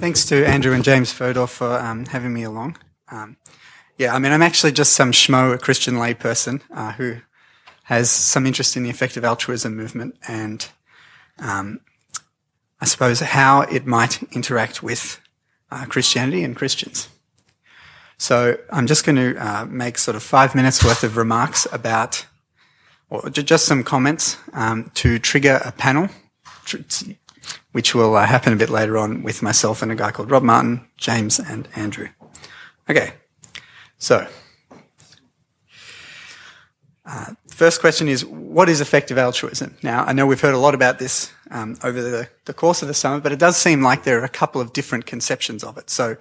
thanks to Andrew and James Fodor for um, having me along. Um, yeah, I mean, I'm actually just some schmo, a Christian layperson uh, who has some interest in the effective altruism movement and um, I suppose how it might interact with uh, Christianity and Christians. So I'm just going to uh, make sort of five minutes worth of remarks about, or just some comments um, to trigger a panel, which will uh, happen a bit later on with myself and a guy called Rob Martin, James, and Andrew. Okay, so uh, first question is, what is effective altruism? Now, I know we've heard a lot about this um, over the, the, course of the summer, but it does seem like there are a couple of different conceptions of it. So,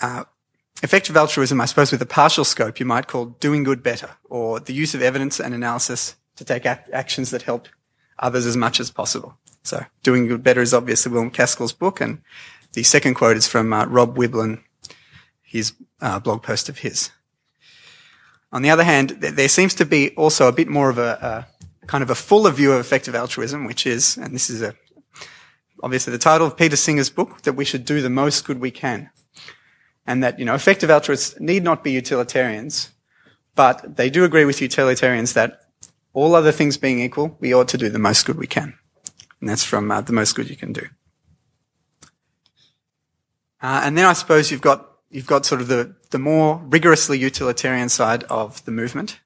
uh, effective altruism, I suppose, with a partial scope, you might call doing good better, or the use of evidence and analysis to take ac- actions that help others as much as possible. So, doing good better is obviously Will MacAskill's book, and the second quote is from uh, Rob Wiblin, his uh, blog post of his. On the other hand, there seems to be also a bit more of a, a kind of a fuller view of effective altruism, which is, and this is a, obviously the title of Peter Singer's book, that we should do the most good we can. And that, you know, effective altruists need not be utilitarians, but they do agree with utilitarians that all other things being equal, we ought to do the most good we can. And that's from uh, the most good you can do. Uh, and then I suppose you've got you've got sort of the, the more rigorously utilitarian side of the movement,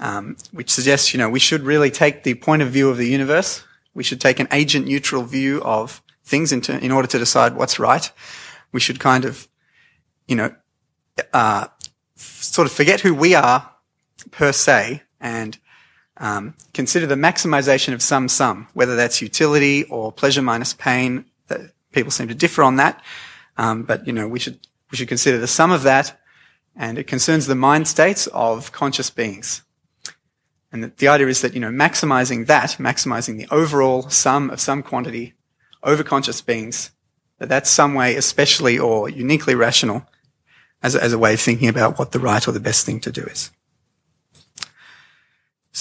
um, which suggests, you know, we should really take the point of view of the universe. We should take an agent neutral view of things in, to, in order to decide what's right. We should kind of, you know, uh, sort of forget who we are per se and um, consider the maximization of some sum, whether that's utility or pleasure minus pain. That people seem to differ on that, um, but you know we should we should consider the sum of that, and it concerns the mind states of conscious beings. And the, the idea is that, you know, maximizing that, maximizing the overall sum of some quantity over conscious beings, that that's some way especially or uniquely rational as as a way of thinking about what the right or the best thing to do is.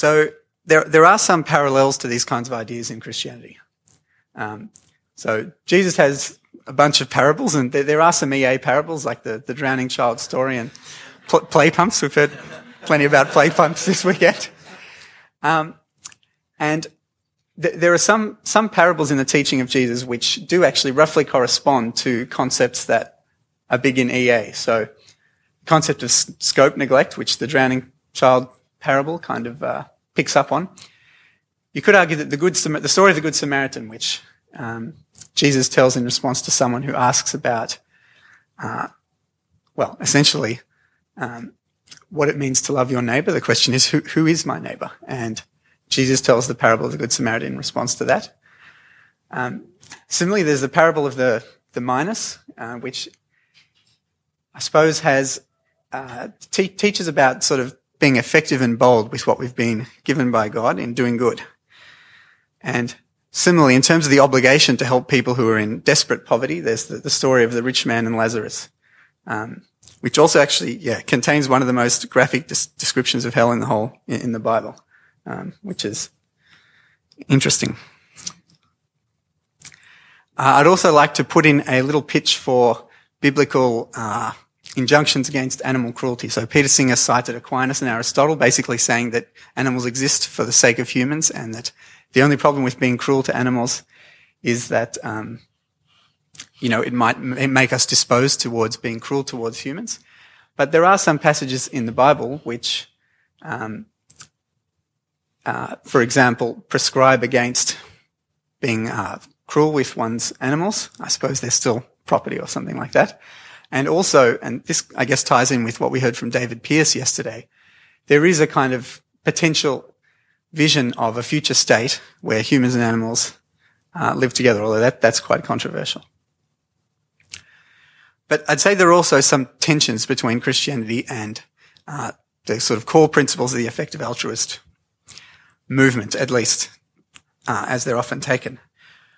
So there, there are some parallels to these kinds of ideas in Christianity. Um, so Jesus has a bunch of parables, and there, there, are some EA parables, like the, the drowning child story and pl- play pumps. We've heard plenty about play pumps this weekend. Um, and th- there are some, some parables in the teaching of Jesus which do actually roughly correspond to concepts that are big in EA. So, the concept of s- scope neglect, which the drowning child parable kind of uh, picks up on. You could argue that the good the story of the Good Samaritan, which um, Jesus tells in response to someone who asks about, uh, well, essentially, um, what it means to love your neighbor. The question is, who, who is my neighbor? And Jesus tells the parable of the Good Samaritan in response to that. Um, similarly, there's the parable of the, the Minas, uh, which I suppose has uh, te- teaches about sort of being effective and bold with what we've been given by God in doing good. And Similarly, in terms of the obligation to help people who are in desperate poverty, there's the, the story of the rich man and Lazarus, um, which also actually, yeah, contains one of the most graphic des- descriptions of hell in the whole in, in the Bible, um, which is interesting. Uh, I'd also like to put in a little pitch for biblical uh, injunctions against animal cruelty. So Peter Singer cited Aquinas and Aristotle, basically saying that animals exist for the sake of humans and that the only problem with being cruel to animals is that, um, you know, it might make us disposed towards being cruel towards humans. But there are some passages in the Bible which, um, uh, for example, prescribe against being uh, cruel with one's animals. I suppose they're still property or something like that. And also, and this I guess ties in with what we heard from David Pearce yesterday, there is a kind of potential vision of a future state where humans and animals uh, live together, although that, that's quite controversial. But I'd say there are also some tensions between Christianity and uh, the sort of core principles of the effective altruist movement, at least uh, as they're often taken.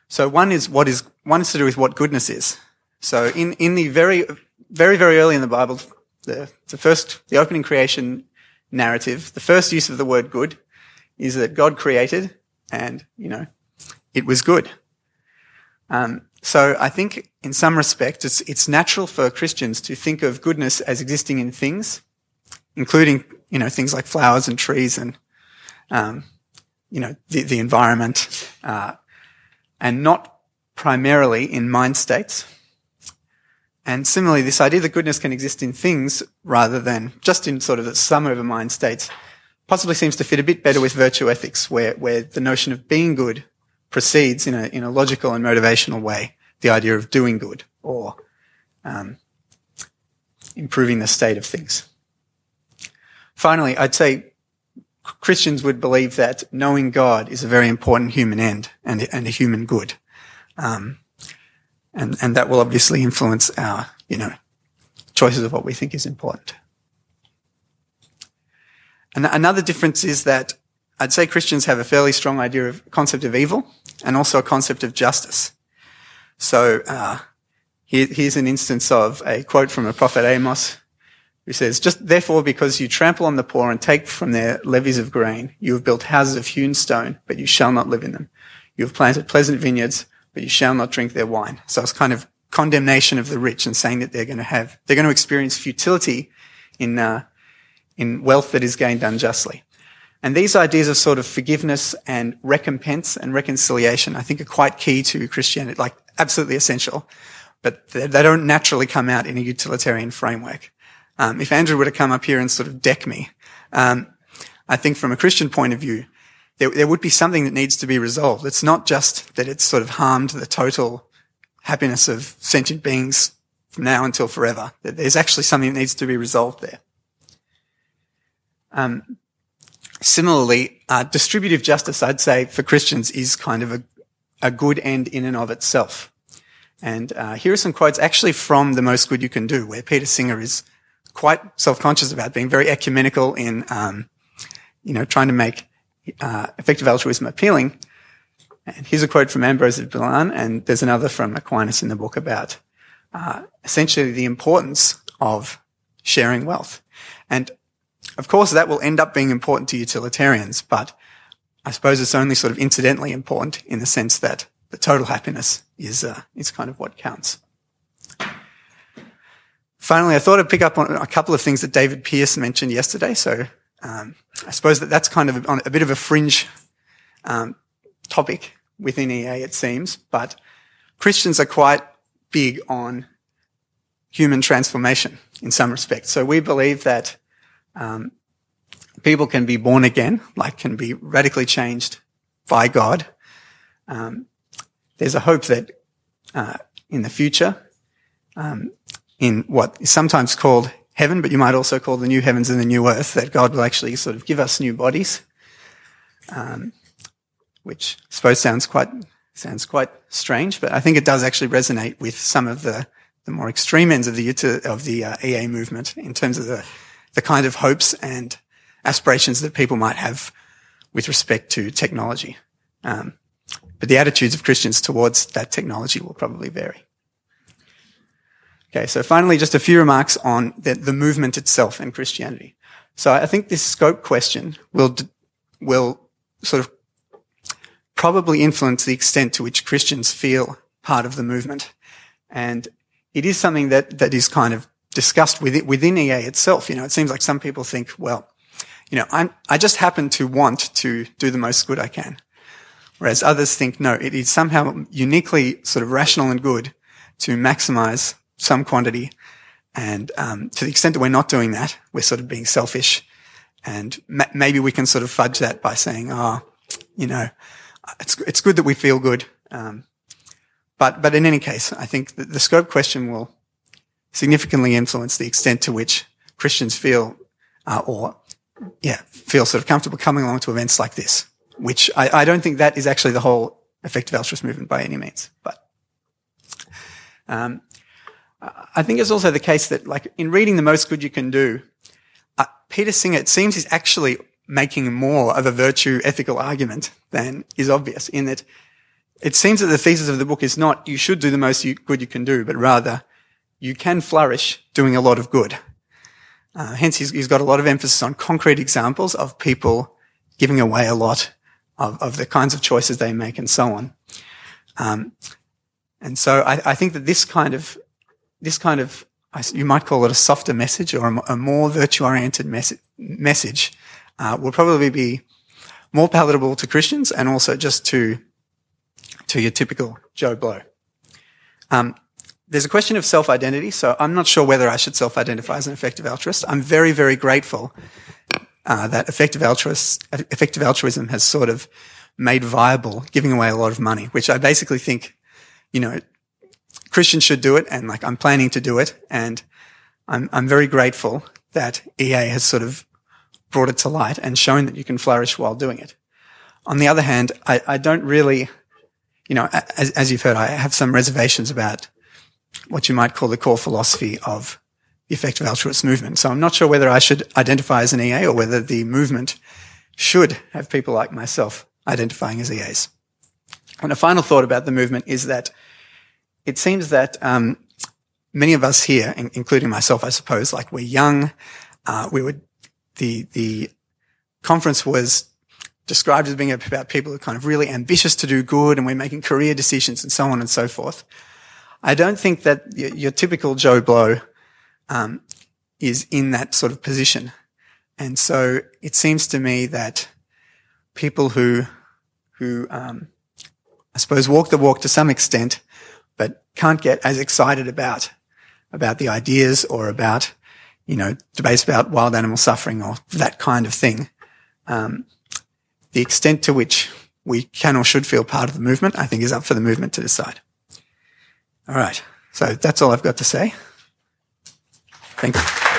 So one is what is one is to do with what goodness is. So in in the very very very early in the Bible, the, the first the opening creation narrative, the first use of the word good is that God created and, you know, it was good. Um, so I think in some respect, it's, it's natural for Christians to think of goodness as existing in things, including, you know, things like flowers and trees and, um, you know, the, the environment, uh, and not primarily in mind states. And similarly, this idea that goodness can exist in things rather than just in sort of the sum over mind states possibly seems to fit a bit better with virtue ethics, where, where the notion of being good precedes in a, in a logical and motivational way the idea of doing good or um, improving the state of things. Finally, I'd say Christians would believe that knowing God is a very important human end and, and a human good. Um, and, and that will obviously influence our, you know, choices of what we think is important. And another difference is that I'd say Christians have a fairly strong idea of concept of evil and also a concept of justice. So uh, here, here's an instance of a quote from a prophet Amos, who says, "Just therefore, because you trample on the poor and take from their levies of grain, you have built houses of hewn stone, but you shall not live in them. You have planted pleasant vineyards, but you shall not drink their wine." So it's kind of condemnation of the rich and saying that they're going to have, they're going to experience futility in uh, in wealth that is gained unjustly. And these ideas of sort of forgiveness and recompense and reconciliation, I think are quite key to Christianity, like absolutely essential, but they, don't naturally come out in a utilitarian framework. Um, if Andrew were to come up here and sort of deck me, um, I think from a Christian point of view, there, there would be something that needs to be resolved. It's not just that it's sort of harmed the total happiness of sentient beings from now until forever. That There's actually something that needs to be resolved there. Um, similarly, uh, distributive justice, I'd say, for Christians is kind of a, a good end in and of itself. And uh, here are some quotes actually from The Most Good You Can Do, where Peter Singer is quite self-conscious about being very ecumenical in, um, you know, trying to make uh, effective altruism appealing. And here's a quote from Ambrose of Milan, and there's another from Aquinas in the book about uh, essentially the importance of sharing wealth. And of course, that will end up being important to utilitarians, but I suppose it's only sort of incidentally important in the sense that the total happiness is, uh, is kind of what counts. Finally, I thought I'd pick up on a couple of things that David Pearce mentioned yesterday. So um, I suppose that that's kind of a, a bit of a fringe um, topic within EA, it seems, but Christians are quite big on human transformation in some respects. So we believe that um, people can be born again, like can be radically changed by God. Um, there's a hope that uh, in the future, um, in what is sometimes called heaven, but you might also call the new heavens and the new earth, that God will actually sort of give us new bodies, um, which I suppose sounds quite sounds quite strange, but I think it does actually resonate with some of the the more extreme ends of the of the uh, EA movement in terms of the the kind of hopes and aspirations that people might have with respect to technology. Um, but the attitudes of Christians towards that technology will probably vary. Okay, so finally, just a few remarks on the, the movement itself and Christianity. So I think this scope question will will sort of probably influence the extent to which Christians feel part of the movement, and it is something that that is kind of discussed within, within EA itself. You know, it seems like some people think, well, you know, I'm, I just happen to want to do the most good I can. Whereas others think, no, it is somehow uniquely sort of rational and good to maximize some quantity. And um, to the extent that we're not doing that, we're sort of being selfish. And ma- maybe we can sort of fudge that by saying, oh, you know, it's, it's good that we feel good. Um, but, but in any case, I think the scope question will significantly influence the extent to which Christians feel, uh, or yeah, feel sort of comfortable coming along to events like this, which I, I don't think that is actually the whole effective altruist movement by any means. But um, I think it's also the case that, like, in reading the most good you can do, uh, Peter Singer, it seems, is actually making more of a virtue ethical argument than is obvious. In that, it seems that the thesis of the book is not you should do the most you, good you can do, but rather you can flourish doing a lot of good. Uh, hence, he's, he's got a lot of emphasis on concrete examples of people giving away a lot of, of the kinds of choices they make and so on. Um, And so I, I think that this kind of, this kind of, you might call it a softer message or a, more virtue-oriented mes- message, uh, will probably be more palatable to Christians and also just to, to your typical Joe Blow. Um, there's a question of self-identity, so I'm not sure whether I should self-identify as an effective altruist. I'm very, very grateful uh, that effective altruist, effective altruism has sort of made viable giving away a lot of money, which I basically think, you know, Christians should do it, and like I'm planning to do it, and I'm I'm very grateful that EA has sort of brought it to light and shown that you can flourish while doing it. On the other hand, I, I don't really, you know, as, as you've heard, I have some reservations about what you might call the core philosophy of the effective altruist movement. So I'm not sure whether I should identify as an EA or whether the movement should have people like myself identifying as EAs. And a final thought about the movement is that it seems that um, many of us here, in, including myself, I suppose, like we're young, uh, we would the the conference was described as being about people who are kind of really ambitious to do good, and we're making career decisions and so on and so forth. I don't think that your, your typical Joe Blow um, is in that sort of position, and so it seems to me that people who who um, I suppose walk the walk to some extent, but can't get as excited about about the ideas or about you know debates about wild animal suffering or that kind of thing. Um, the extent to which we can or should feel part of the movement, I think, is up for the movement to decide. All right, so that's all I've got to say. Thank you.